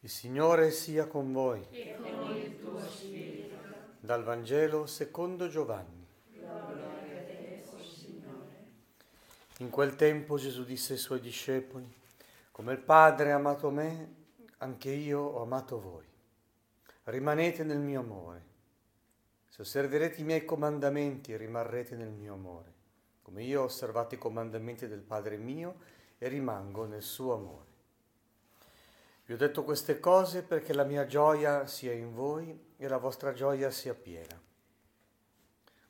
Il Signore sia con voi. e con il tuo spirito. Dal Vangelo secondo Giovanni. Gloria a te, o Signore. In quel tempo Gesù disse ai suoi discepoli, come il Padre ha amato me, anche io ho amato voi. Rimanete nel mio amore. Se osserverete i miei comandamenti, rimarrete nel mio amore, come io ho osservato i comandamenti del Padre mio e rimango nel suo amore. Vi ho detto queste cose perché la mia gioia sia in voi e la vostra gioia sia piena.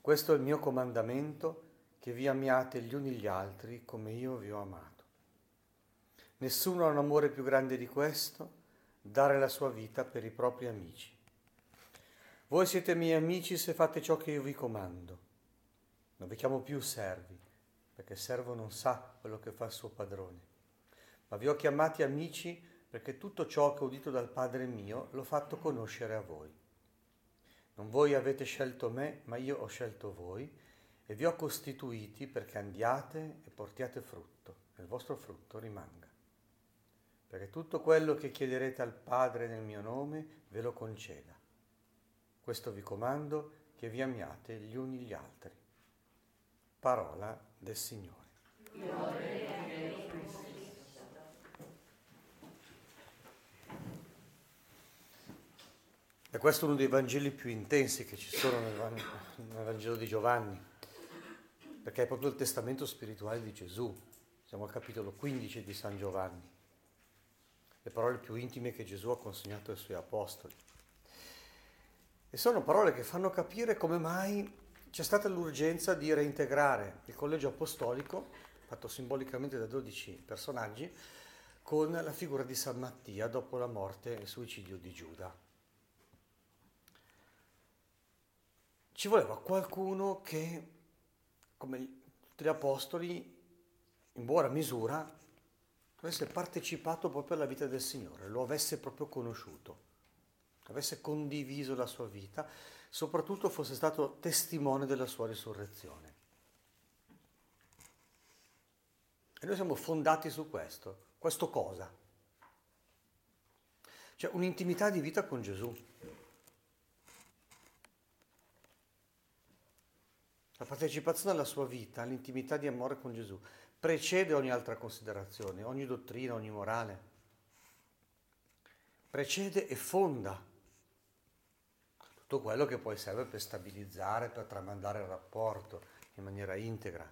Questo è il mio comandamento, che vi amiate gli uni gli altri come io vi ho amato. Nessuno ha un amore più grande di questo, dare la sua vita per i propri amici. Voi siete miei amici se fate ciò che io vi comando. Non vi chiamo più servi, perché il servo non sa quello che fa il suo padrone. Ma vi ho chiamati amici perché tutto ciò che ho udito dal Padre mio l'ho fatto conoscere a voi. Non voi avete scelto me, ma io ho scelto voi e vi ho costituiti perché andiate e portiate frutto, e il vostro frutto rimanga. Perché tutto quello che chiederete al Padre nel mio nome ve lo conceda. Questo vi comando che vi amiate gli uni gli altri. Parola del Signore. Gloria a te, Cristo. E questo è uno dei Vangeli più intensi che ci sono nel, nel Vangelo di Giovanni, perché è proprio il testamento spirituale di Gesù. Siamo al capitolo 15 di San Giovanni, le parole più intime che Gesù ha consegnato ai suoi apostoli. E sono parole che fanno capire come mai c'è stata l'urgenza di reintegrare il collegio apostolico, fatto simbolicamente da 12 personaggi, con la figura di San Mattia dopo la morte e il suicidio di Giuda. Ci voleva qualcuno che, come tutti gli apostoli, in buona misura, avesse partecipato proprio alla vita del Signore, lo avesse proprio conosciuto, avesse condiviso la sua vita, soprattutto fosse stato testimone della sua risurrezione. E noi siamo fondati su questo. Questo cosa? Cioè un'intimità di vita con Gesù. Partecipazione alla sua vita, all'intimità di amore con Gesù, precede ogni altra considerazione, ogni dottrina, ogni morale. Precede e fonda tutto quello che poi serve per stabilizzare, per tramandare il rapporto in maniera integra.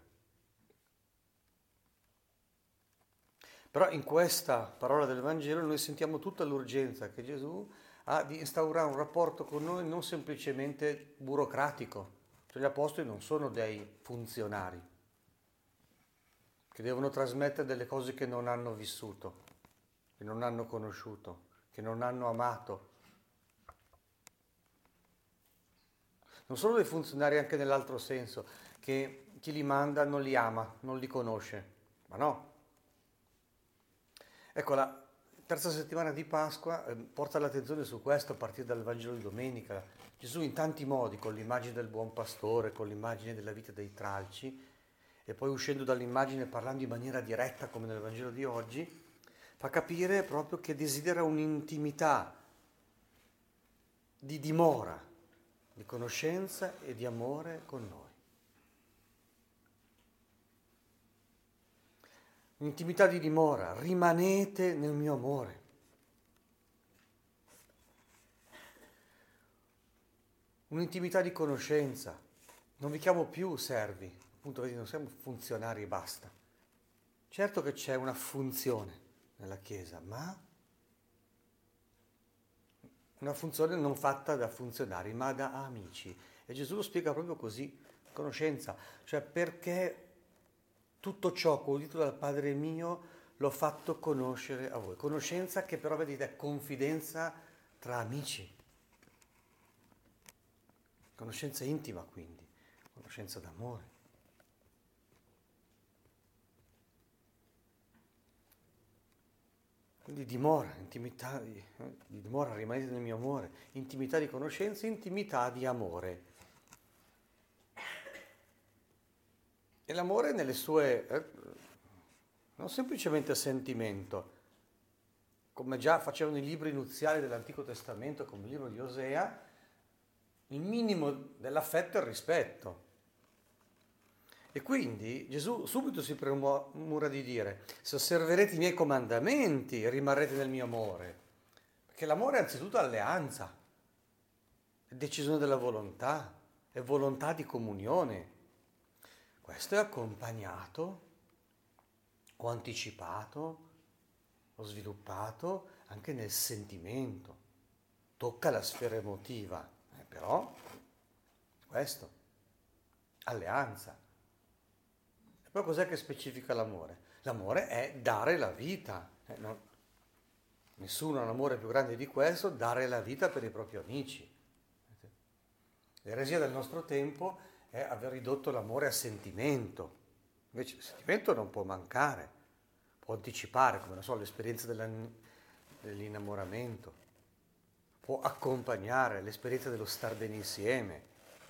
Però in questa parola del Vangelo noi sentiamo tutta l'urgenza che Gesù ha di instaurare un rapporto con noi non semplicemente burocratico, cioè gli apostoli non sono dei funzionari che devono trasmettere delle cose che non hanno vissuto, che non hanno conosciuto, che non hanno amato. Non sono dei funzionari anche nell'altro senso, che chi li manda non li ama, non li conosce, ma no. Ecco, la terza settimana di Pasqua eh, porta l'attenzione su questo a partire dal Vangelo di domenica, Gesù in tanti modi, con l'immagine del buon pastore, con l'immagine della vita dei tralci, e poi uscendo dall'immagine parlando in maniera diretta come nel Vangelo di oggi, fa capire proprio che desidera un'intimità di dimora, di conoscenza e di amore con noi. Un'intimità di dimora, rimanete nel mio amore. Un'intimità di conoscenza. Non vi chiamo più servi, appunto, vedi, non siamo funzionari e basta. Certo che c'è una funzione nella Chiesa, ma una funzione non fatta da funzionari, ma da amici. E Gesù lo spiega proprio così, conoscenza, cioè perché tutto ciò che ho udito dal Padre mio l'ho fatto conoscere a voi. Conoscenza che però, vedete, è confidenza tra amici. Conoscenza intima quindi, conoscenza d'amore. Quindi dimora, intimità, eh, dimora, rimanete nel mio amore, intimità di conoscenza, intimità di amore. E l'amore nelle sue, eh, non semplicemente sentimento, come già facevano i libri nuziali dell'Antico Testamento, come il libro di Osea, il minimo dell'affetto è il rispetto. E quindi Gesù subito si premura di dire, se osserverete i miei comandamenti rimarrete nel mio amore. Perché l'amore è anzitutto alleanza, è decisione della volontà, è volontà di comunione. Questo è accompagnato o anticipato o sviluppato anche nel sentimento. Tocca la sfera emotiva, però questo, alleanza. E poi cos'è che specifica l'amore? L'amore è dare la vita. Eh, non, nessuno ha un amore più grande di questo, dare la vita per i propri amici. L'eresia del nostro tempo è aver ridotto l'amore a sentimento. Invece il sentimento non può mancare, può anticipare, come so, l'esperienza dell'innamoramento, può accompagnare l'esperienza dello star bene insieme,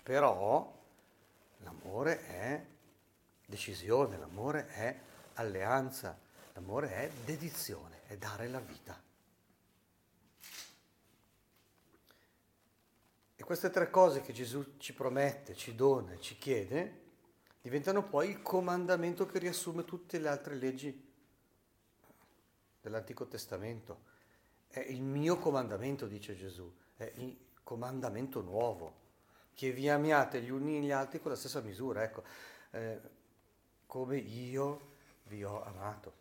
però l'amore è decisione, l'amore è alleanza, l'amore è dedizione, è dare la vita. E queste tre cose che Gesù ci promette, ci dona, ci chiede, diventano poi il comandamento che riassume tutte le altre leggi dell'Antico Testamento. È il mio comandamento, dice Gesù, è il comandamento nuovo, che vi amiate gli uni gli altri con la stessa misura, ecco, eh, come io vi ho amato.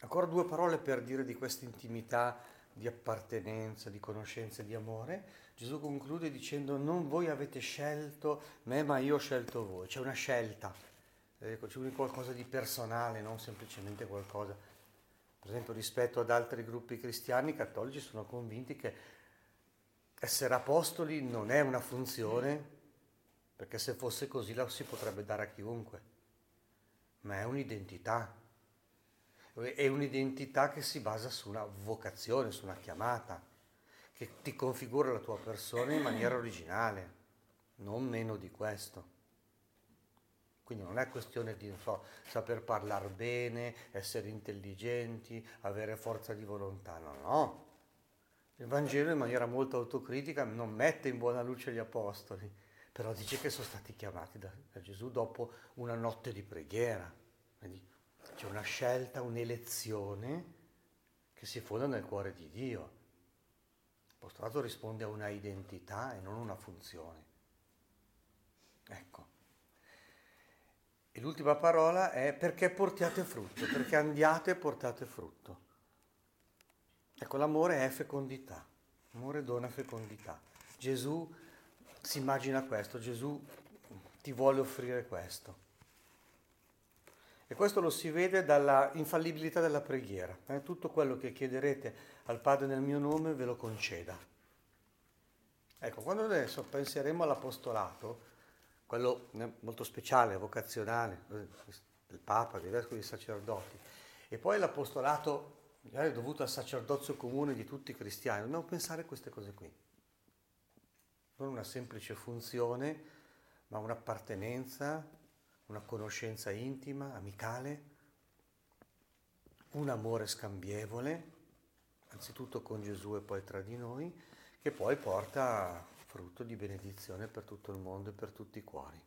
Ancora due parole per dire di questa intimità di appartenenza, di conoscenza, di amore. Gesù conclude dicendo non voi avete scelto me, ma io ho scelto voi. C'è una scelta, ecco, c'è qualcosa di personale, non semplicemente qualcosa. Per esempio rispetto ad altri gruppi cristiani, i cattolici sono convinti che essere apostoli non è una funzione, perché se fosse così la si potrebbe dare a chiunque, ma è un'identità è un'identità che si basa su una vocazione, su una chiamata, che ti configura la tua persona in maniera originale, non meno di questo. Quindi non è questione di so, saper parlare bene, essere intelligenti, avere forza di volontà, no, no. Il Vangelo in maniera molto autocritica non mette in buona luce gli apostoli, però dice che sono stati chiamati da, da Gesù dopo una notte di preghiera. Quindi c'è una scelta, un'elezione che si fonda nel cuore di Dio. L'apostolato risponde a una identità e non a una funzione. Ecco. E l'ultima parola è perché portiate frutto, perché andiate e portate frutto. Ecco, l'amore è fecondità, l'amore dona fecondità. Gesù si immagina questo, Gesù ti vuole offrire questo. E questo lo si vede dalla infallibilità della preghiera. Eh? Tutto quello che chiederete al Padre nel mio nome ve lo conceda. Ecco, quando adesso penseremo all'apostolato, quello molto speciale, vocazionale, eh, del Papa, dei vescovi dei sacerdoti, e poi l'apostolato magari dovuto al sacerdozio comune di tutti i cristiani, dobbiamo pensare a queste cose qui. Non una semplice funzione, ma un'appartenenza, una conoscenza intima, amicale, un amore scambievole, anzitutto con Gesù e poi tra di noi, che poi porta frutto di benedizione per tutto il mondo e per tutti i cuori.